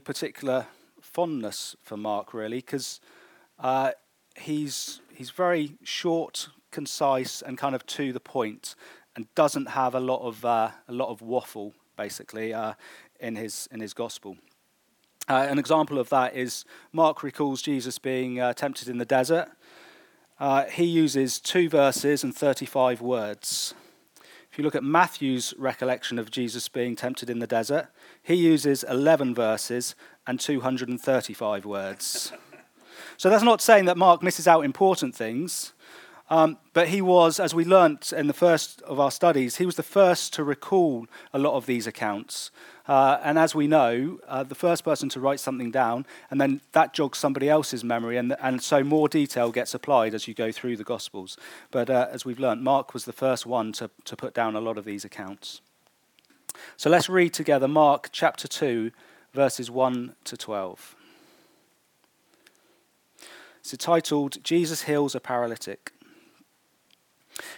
particular fondness for Mark, really, because uh, he's he's very short, concise, and kind of to the point, and doesn't have a lot of uh, a lot of waffle, basically, uh, in his in his gospel. Uh, an example of that is Mark recalls Jesus being uh, tempted in the desert. Uh, he uses two verses and 35 words. If you look at Matthew's recollection of Jesus being tempted in the desert, he uses 11 verses and 235 words. So that's not saying that Mark misses out important things, um, but he was, as we learnt in the first of our studies, he was the first to recall a lot of these accounts. Uh, and as we know, uh, the first person to write something down, and then that jogs somebody else's memory, and, and so more detail gets applied as you go through the Gospels. But uh, as we've learnt, Mark was the first one to, to put down a lot of these accounts. So let's read together Mark chapter 2, verses 1 to 12. It's titled Jesus Heals a Paralytic.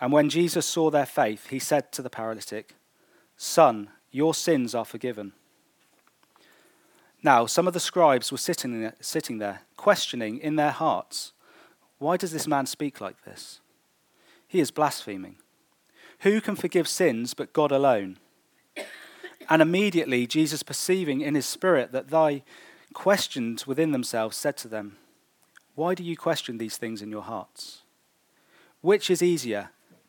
And when Jesus saw their faith, he said to the paralytic, Son, your sins are forgiven. Now, some of the scribes were sitting there, sitting there, questioning in their hearts, Why does this man speak like this? He is blaspheming. Who can forgive sins but God alone? And immediately Jesus, perceiving in his spirit that they questioned within themselves, said to them, Why do you question these things in your hearts? Which is easier,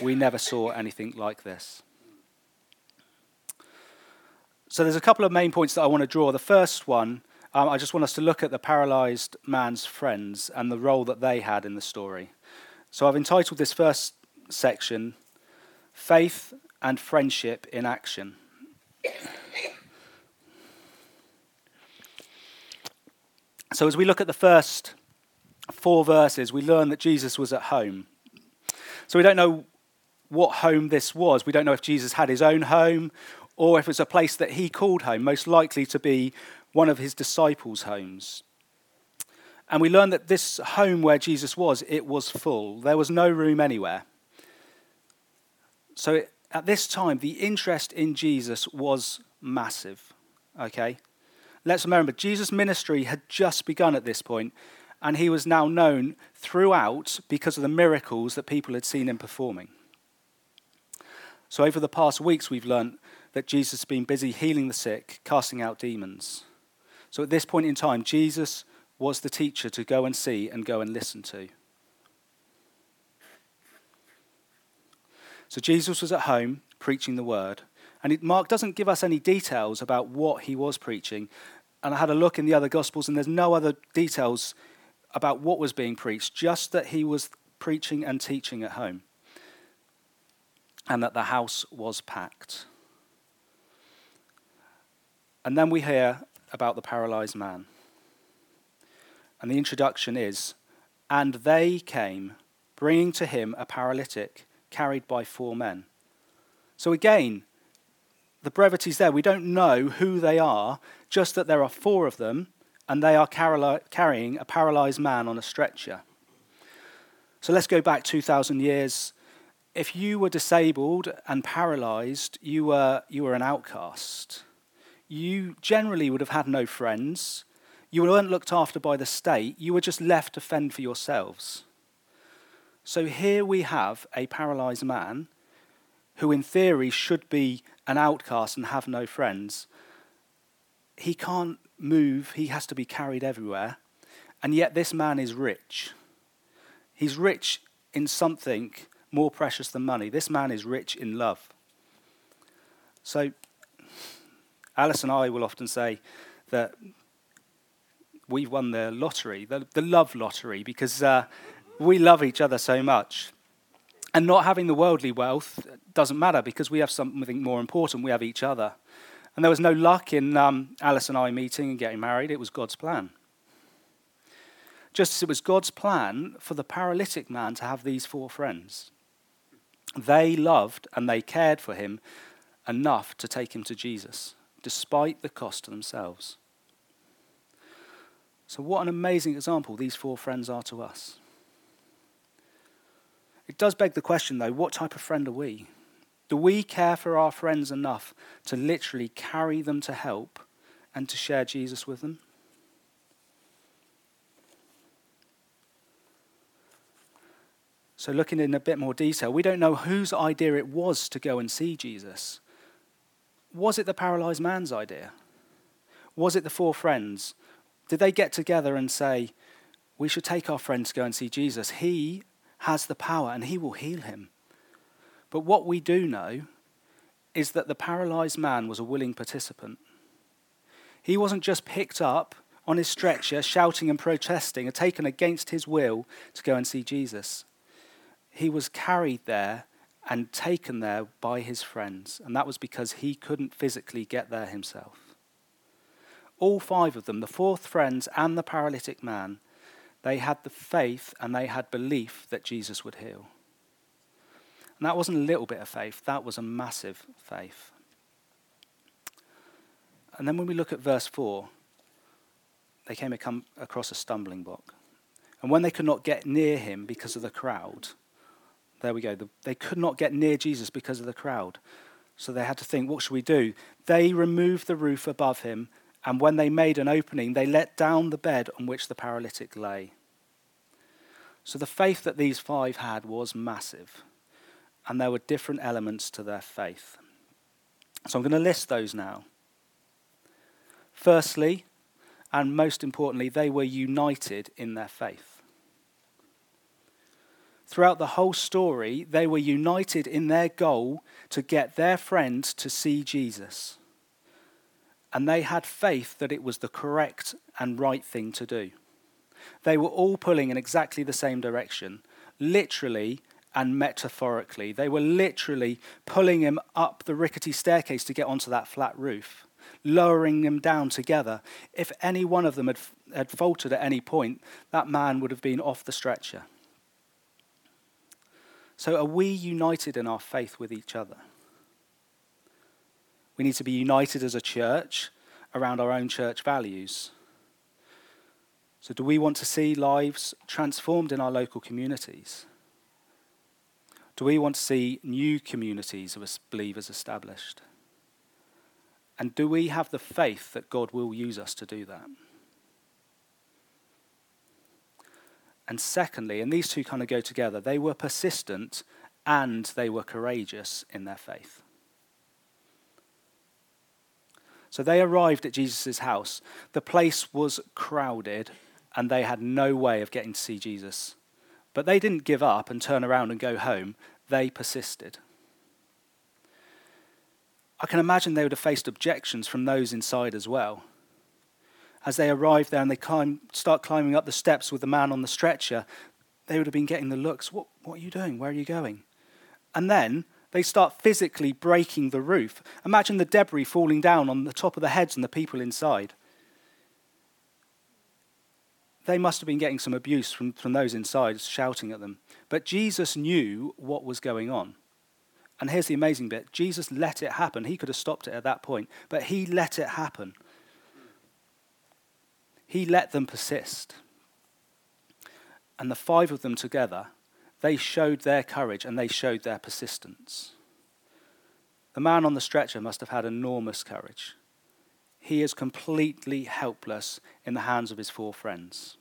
We never saw anything like this. So there's a couple of main points that I want to draw. The first one, um, I just want us to look at the paralyzed man's friends and the role that they had in the story. So I've entitled this first section, Faith and Friendship in Action. So, as we look at the first four verses, we learn that Jesus was at home. So, we don't know what home this was. We don't know if Jesus had his own home or if it's a place that he called home, most likely to be one of his disciples' homes. And we learn that this home where Jesus was, it was full. There was no room anywhere. So, at this time, the interest in Jesus was massive. Okay? Let's remember, Jesus' ministry had just begun at this point, and he was now known throughout because of the miracles that people had seen him performing. So, over the past weeks, we've learned that Jesus has been busy healing the sick, casting out demons. So, at this point in time, Jesus was the teacher to go and see and go and listen to. So Jesus was at home preaching the word. And Mark doesn't give us any details about what he was preaching. And I had a look in the other Gospels, and there's no other details about what was being preached, just that he was preaching and teaching at home. And that the house was packed. And then we hear about the paralyzed man. And the introduction is And they came, bringing to him a paralytic carried by four men. So again, the brevity's there. We don't know who they are, just that there are four of them, and they are carrying a paralyzed man on a stretcher. So let's go back 2,000 years. If you were disabled and paralyzed, you were, you were an outcast. You generally would have had no friends. You weren't looked after by the state. You were just left to fend for yourselves. So here we have a paralyzed man who, in theory, should be an outcast and have no friends. He can't move, he has to be carried everywhere. And yet, this man is rich. He's rich in something more precious than money. This man is rich in love. So, Alice and I will often say that we've won the lottery, the, the love lottery, because uh, we love each other so much. And not having the worldly wealth doesn't matter because we have something more important. We have each other. And there was no luck in um, Alice and I meeting and getting married. It was God's plan. Just as it was God's plan for the paralytic man to have these four friends. They loved and they cared for him enough to take him to Jesus, despite the cost to themselves. So, what an amazing example these four friends are to us. It does beg the question, though what type of friend are we? Do we care for our friends enough to literally carry them to help and to share Jesus with them? So, looking in a bit more detail, we don't know whose idea it was to go and see Jesus. Was it the paralyzed man's idea? Was it the four friends? Did they get together and say, We should take our friend to go and see Jesus? He has the power and he will heal him. But what we do know is that the paralyzed man was a willing participant. He wasn't just picked up on his stretcher, shouting and protesting, and taken against his will to go and see Jesus he was carried there and taken there by his friends, and that was because he couldn't physically get there himself. All five of them, the fourth friends and the paralytic man, they had the faith and they had belief that Jesus would heal. And that wasn't a little bit of faith, that was a massive faith. And then when we look at verse 4, they came across a stumbling block. And when they could not get near him because of the crowd, there we go. They could not get near Jesus because of the crowd. So they had to think, what should we do? They removed the roof above him, and when they made an opening, they let down the bed on which the paralytic lay. So the faith that these five had was massive, and there were different elements to their faith. So I'm going to list those now. Firstly, and most importantly, they were united in their faith. Throughout the whole story, they were united in their goal to get their friend to see Jesus. And they had faith that it was the correct and right thing to do. They were all pulling in exactly the same direction, literally and metaphorically. They were literally pulling him up the rickety staircase to get onto that flat roof, lowering him down together. If any one of them had, had faltered at any point, that man would have been off the stretcher. So, are we united in our faith with each other? We need to be united as a church around our own church values. So, do we want to see lives transformed in our local communities? Do we want to see new communities of believers established? And do we have the faith that God will use us to do that? And secondly, and these two kind of go together, they were persistent and they were courageous in their faith. So they arrived at Jesus' house. The place was crowded and they had no way of getting to see Jesus. But they didn't give up and turn around and go home, they persisted. I can imagine they would have faced objections from those inside as well as they arrive there and they climb, start climbing up the steps with the man on the stretcher, they would have been getting the looks what, what are you doing? Where are you going? And then they start physically breaking the roof. Imagine the debris falling down on the top of the heads and the people inside. They must have been getting some abuse from, from those inside shouting at them. But Jesus knew what was going on. And here's the amazing bit Jesus let it happen. He could have stopped it at that point, but he let it happen. He let them persist. And the five of them together, they showed their courage and they showed their persistence. The man on the stretcher must have had enormous courage. He is completely helpless in the hands of his four friends.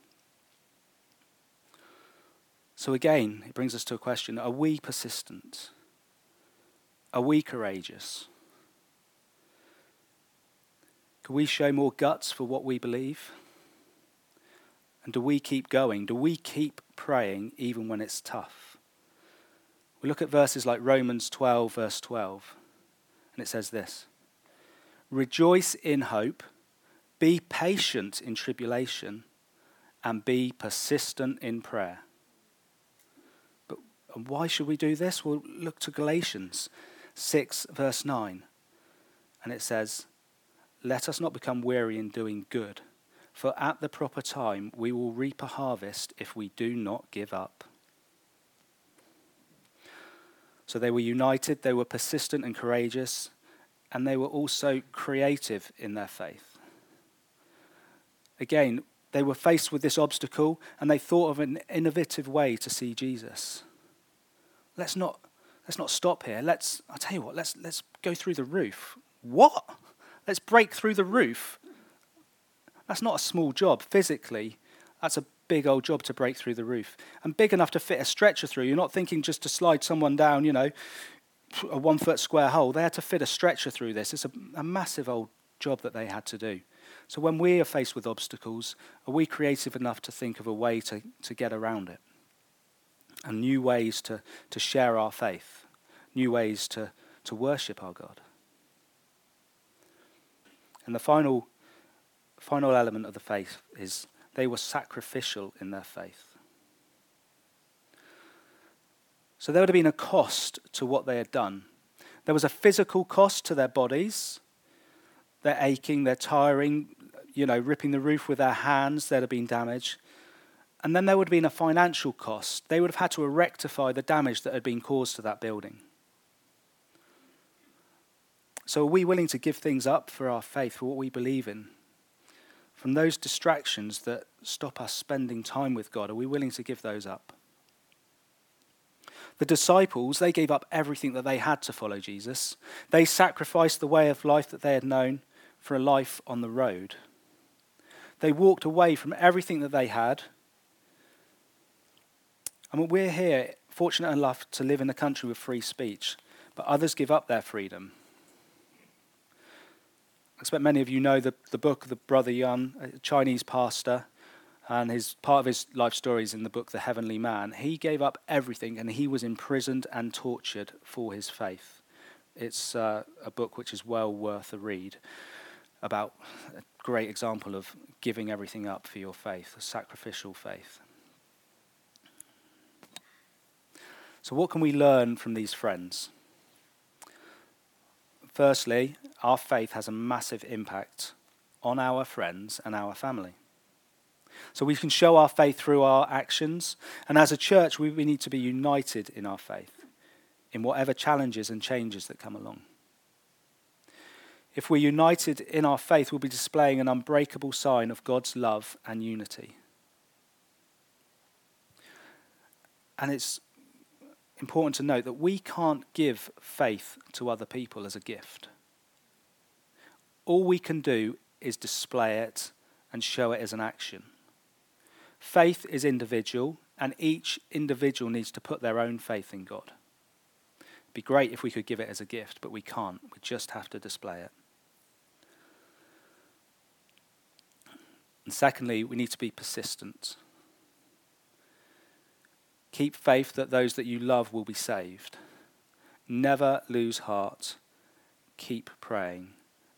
So, again, it brings us to a question Are we persistent? Are we courageous? Can we show more guts for what we believe? And do we keep going? Do we keep praying even when it's tough? We look at verses like Romans 12, verse 12, and it says this Rejoice in hope, be patient in tribulation, and be persistent in prayer. But why should we do this? Well, look to Galatians 6, verse 9, and it says, Let us not become weary in doing good for at the proper time we will reap a harvest if we do not give up. So they were united, they were persistent and courageous, and they were also creative in their faith. Again, they were faced with this obstacle and they thought of an innovative way to see Jesus. Let's not, let's not stop here. Let's, I'll tell you what, let's, let's go through the roof. What? Let's break through the roof. That's not a small job. Physically, that's a big old job to break through the roof. And big enough to fit a stretcher through. You're not thinking just to slide someone down, you know, a one foot square hole. They had to fit a stretcher through this. It's a, a massive old job that they had to do. So when we are faced with obstacles, are we creative enough to think of a way to, to get around it? And new ways to, to share our faith, new ways to, to worship our God. And the final final element of the faith is they were sacrificial in their faith. So there would have been a cost to what they had done. There was a physical cost to their bodies. They're aching, they're tiring, you know, ripping the roof with their hands, there'd have been damage. And then there would have been a financial cost. They would have had to rectify the damage that had been caused to that building. So, are we willing to give things up for our faith, for what we believe in? From those distractions that stop us spending time with God? Are we willing to give those up? The disciples, they gave up everything that they had to follow Jesus. They sacrificed the way of life that they had known for a life on the road. They walked away from everything that they had. And we're here, fortunate enough to live in a country with free speech, but others give up their freedom expect many of you know the, the book the Brother Yun, a Chinese pastor, and his part of his life story is in the book The Heavenly Man. He gave up everything and he was imprisoned and tortured for his faith. It's uh, a book which is well worth a read about a great example of giving everything up for your faith, a sacrificial faith. So, what can we learn from these friends? Firstly, our faith has a massive impact on our friends and our family. So we can show our faith through our actions, and as a church, we, we need to be united in our faith, in whatever challenges and changes that come along. If we're united in our faith, we'll be displaying an unbreakable sign of God's love and unity. And it's important to note that we can't give faith to other people as a gift. All we can do is display it and show it as an action. Faith is individual, and each individual needs to put their own faith in God. It'd be great if we could give it as a gift, but we can't. We just have to display it. And secondly, we need to be persistent. Keep faith that those that you love will be saved. Never lose heart. Keep praying.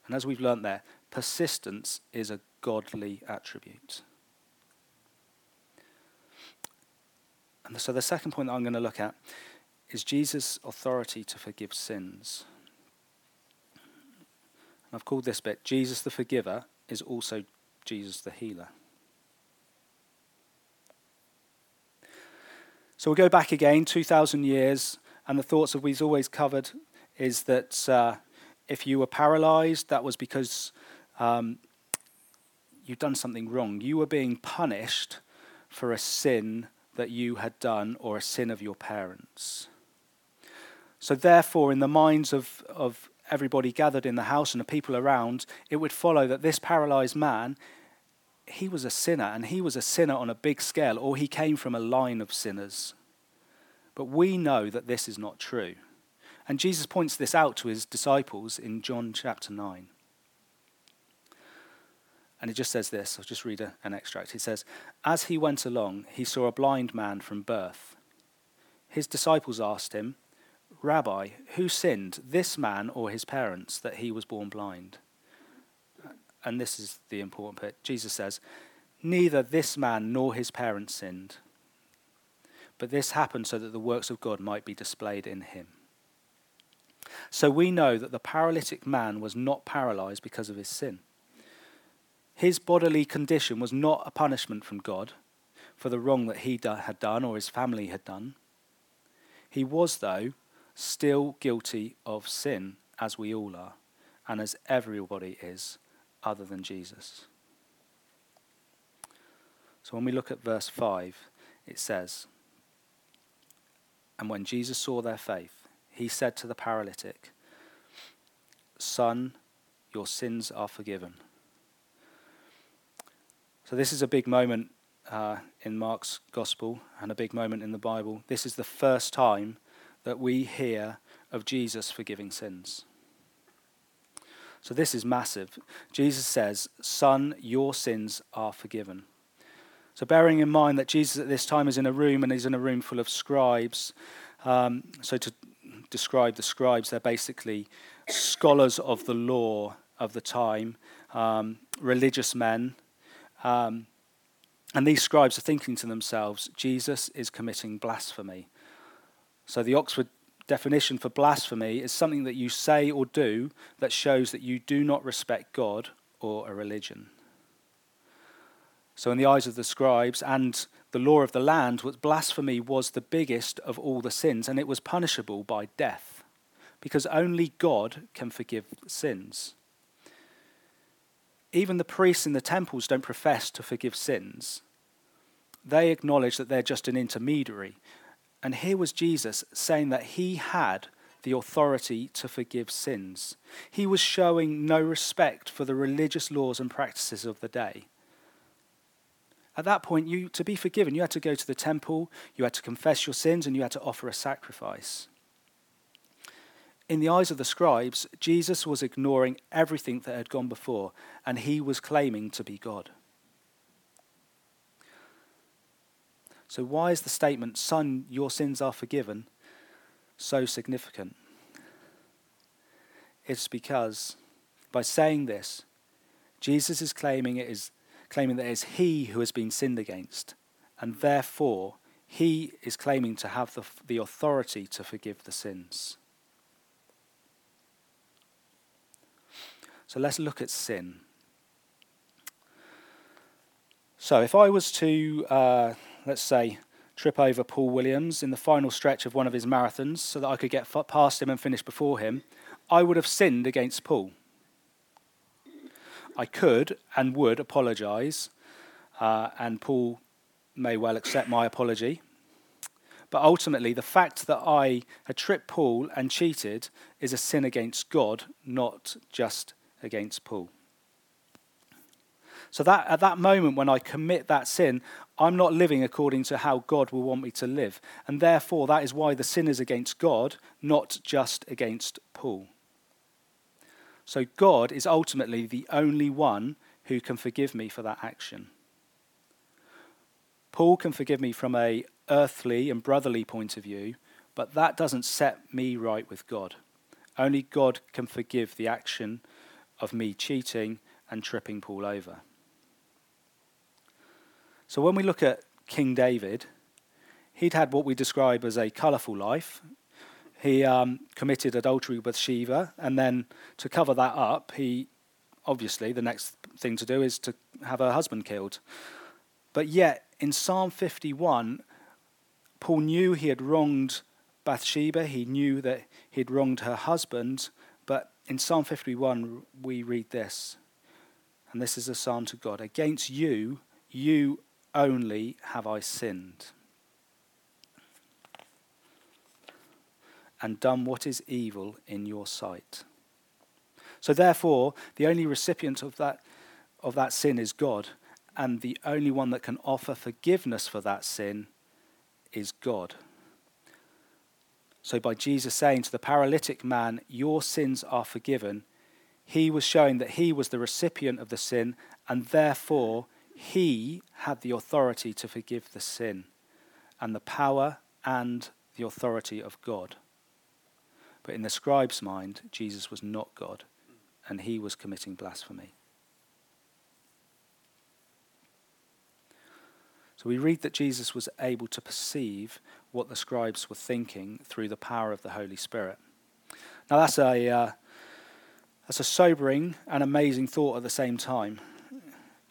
And as we've learnt there, persistence is a godly attribute. And so the second point that I'm going to look at is Jesus' authority to forgive sins. And I've called this bit Jesus the Forgiver is also Jesus the Healer. So we'll go back again, 2,000 years, and the thoughts that we've always covered is that uh, if you were paralyzed, that was because um, you'd done something wrong. You were being punished for a sin that you had done or a sin of your parents. So, therefore, in the minds of, of everybody gathered in the house and the people around, it would follow that this paralyzed man, he was a sinner, and he was a sinner on a big scale, or he came from a line of sinners. But we know that this is not true. And Jesus points this out to his disciples in John chapter 9. And it just says this I'll just read a, an extract. It says, As he went along, he saw a blind man from birth. His disciples asked him, Rabbi, who sinned, this man or his parents, that he was born blind? And this is the important bit. Jesus says, Neither this man nor his parents sinned, but this happened so that the works of God might be displayed in him. So we know that the paralytic man was not paralyzed because of his sin. His bodily condition was not a punishment from God for the wrong that he had done or his family had done. He was, though, still guilty of sin, as we all are, and as everybody is, other than Jesus. So when we look at verse 5, it says, And when Jesus saw their faith, he said to the paralytic, Son, your sins are forgiven. So, this is a big moment uh, in Mark's gospel and a big moment in the Bible. This is the first time that we hear of Jesus forgiving sins. So, this is massive. Jesus says, Son, your sins are forgiven. So, bearing in mind that Jesus at this time is in a room and he's in a room full of scribes, um, so to describe the scribes, they're basically scholars of the law of the time, um, religious men um, and these scribes are thinking to themselves, Jesus is committing blasphemy. So the Oxford definition for blasphemy is something that you say or do that shows that you do not respect God or a religion. So, in the eyes of the scribes and the law of the land, blasphemy was the biggest of all the sins, and it was punishable by death, because only God can forgive sins. Even the priests in the temples don't profess to forgive sins. They acknowledge that they're just an intermediary. And here was Jesus saying that he had the authority to forgive sins. He was showing no respect for the religious laws and practices of the day. At that point, you, to be forgiven, you had to go to the temple, you had to confess your sins, and you had to offer a sacrifice in the eyes of the scribes, Jesus was ignoring everything that had gone before, and he was claiming to be God. So, why is the statement, Son, your sins are forgiven, so significant? It's because by saying this, Jesus is claiming, it is, claiming that it is he who has been sinned against, and therefore he is claiming to have the, the authority to forgive the sins. So let's look at sin. So if I was to, uh, let's say, trip over Paul Williams in the final stretch of one of his marathons so that I could get past him and finish before him, I would have sinned against Paul. I could and would apologize, uh, and Paul may well accept my apology. But ultimately, the fact that I had tripped Paul and cheated is a sin against God, not just against Paul. So that at that moment when I commit that sin, I'm not living according to how God will want me to live. And therefore that is why the sin is against God, not just against Paul. So God is ultimately the only one who can forgive me for that action. Paul can forgive me from a earthly and brotherly point of view, but that doesn't set me right with God. Only God can forgive the action of me cheating and tripping Paul over. So when we look at King David, he'd had what we describe as a colourful life. He um, committed adultery with Bathsheba, and then to cover that up, he obviously the next thing to do is to have her husband killed. But yet, in Psalm 51, Paul knew he had wronged Bathsheba, he knew that he'd wronged her husband, but in Psalm 51, we read this, and this is a psalm to God Against you, you only have I sinned, and done what is evil in your sight. So, therefore, the only recipient of that, of that sin is God, and the only one that can offer forgiveness for that sin is God. So, by Jesus saying to the paralytic man, Your sins are forgiven, he was showing that he was the recipient of the sin and therefore he had the authority to forgive the sin and the power and the authority of God. But in the scribe's mind, Jesus was not God and he was committing blasphemy. So we read that Jesus was able to perceive what the scribes were thinking through the power of the Holy Spirit. Now that's a uh, that's a sobering and amazing thought at the same time.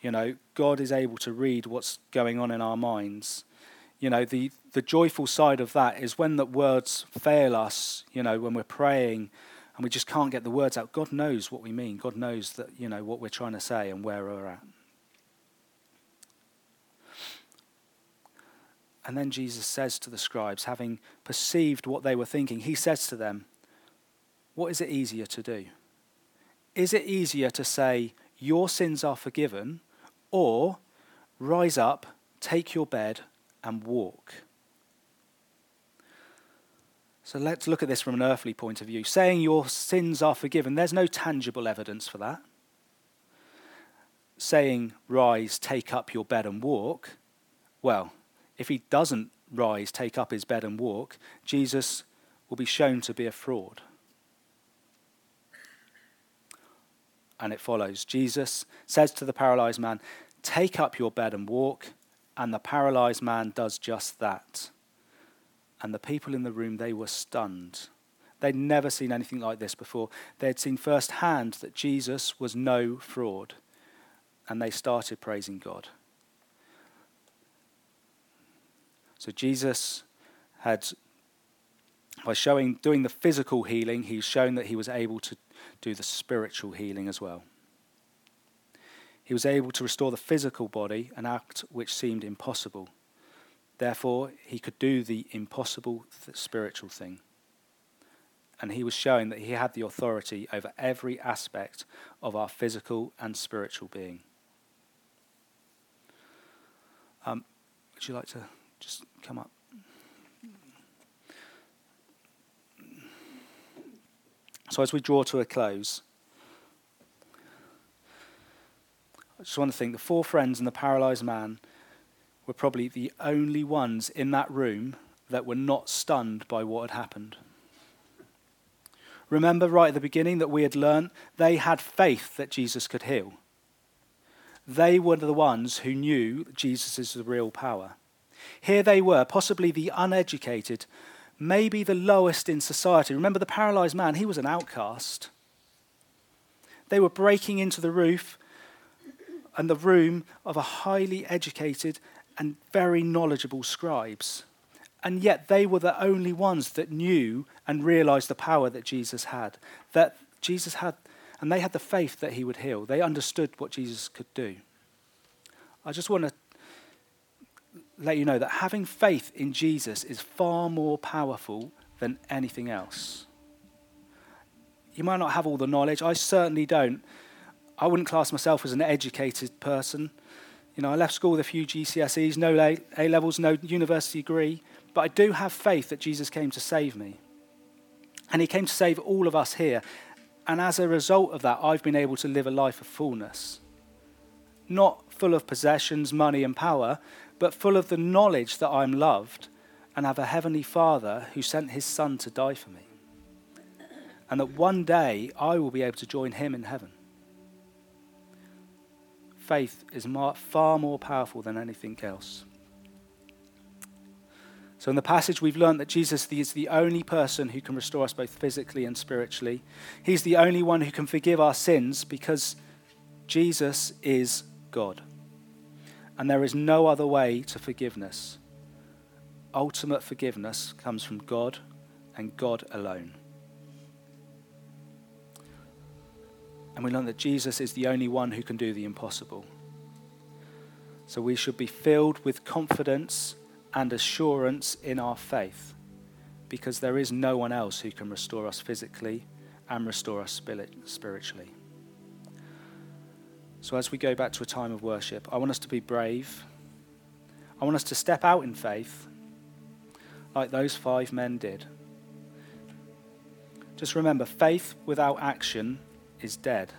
You know, God is able to read what's going on in our minds. You know, the, the joyful side of that is when the words fail us, you know, when we're praying and we just can't get the words out. God knows what we mean. God knows that, you know, what we're trying to say and where we're at. And then Jesus says to the scribes, having perceived what they were thinking, he says to them, What is it easier to do? Is it easier to say, Your sins are forgiven, or rise up, take your bed, and walk? So let's look at this from an earthly point of view. Saying your sins are forgiven, there's no tangible evidence for that. Saying, Rise, take up your bed, and walk, well, if he doesn't rise, take up his bed, and walk, Jesus will be shown to be a fraud. And it follows Jesus says to the paralyzed man, Take up your bed and walk. And the paralyzed man does just that. And the people in the room, they were stunned. They'd never seen anything like this before. They had seen firsthand that Jesus was no fraud. And they started praising God. So Jesus had, by showing, doing the physical healing, he's shown that he was able to do the spiritual healing as well. He was able to restore the physical body, an act which seemed impossible. Therefore, he could do the impossible th- spiritual thing. And he was showing that he had the authority over every aspect of our physical and spiritual being. Um, would you like to just come up. So, as we draw to a close, I just want to think the four friends and the paralyzed man were probably the only ones in that room that were not stunned by what had happened. Remember right at the beginning that we had learned they had faith that Jesus could heal. They were the ones who knew Jesus is the real power. Here they were, possibly the uneducated, maybe the lowest in society. Remember the paralyzed man, he was an outcast. They were breaking into the roof and the room of a highly educated and very knowledgeable scribes. And yet they were the only ones that knew and realized the power that Jesus had. That Jesus had, and they had the faith that he would heal. They understood what Jesus could do. I just want to let you know that having faith in Jesus is far more powerful than anything else. You might not have all the knowledge. I certainly don't. I wouldn't class myself as an educated person. You know, I left school with a few GCSEs, no A, levels, no university degree, but I do have faith that Jesus came to save me. And he came to save all of us here. And as a result of that, I've been able to live a life of fullness. Not full of possessions, money, and power, but full of the knowledge that I'm loved and have a heavenly Father who sent his Son to die for me. And that one day I will be able to join him in heaven. Faith is far more powerful than anything else. So, in the passage, we've learned that Jesus is the only person who can restore us both physically and spiritually. He's the only one who can forgive our sins because Jesus is God and there is no other way to forgiveness. Ultimate forgiveness comes from God and God alone. And we learn that Jesus is the only one who can do the impossible. So we should be filled with confidence and assurance in our faith because there is no one else who can restore us physically and restore us spiritually. So, as we go back to a time of worship, I want us to be brave. I want us to step out in faith like those five men did. Just remember faith without action is dead.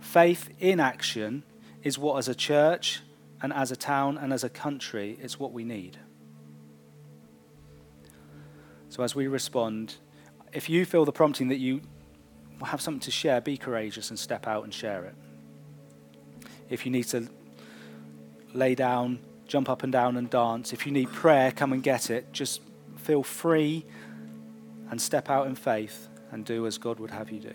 Faith in action is what, as a church and as a town and as a country, it's what we need. So, as we respond, if you feel the prompting that you have something to share, be courageous and step out and share it. If you need to lay down, jump up and down and dance, if you need prayer, come and get it. Just feel free and step out in faith and do as God would have you do.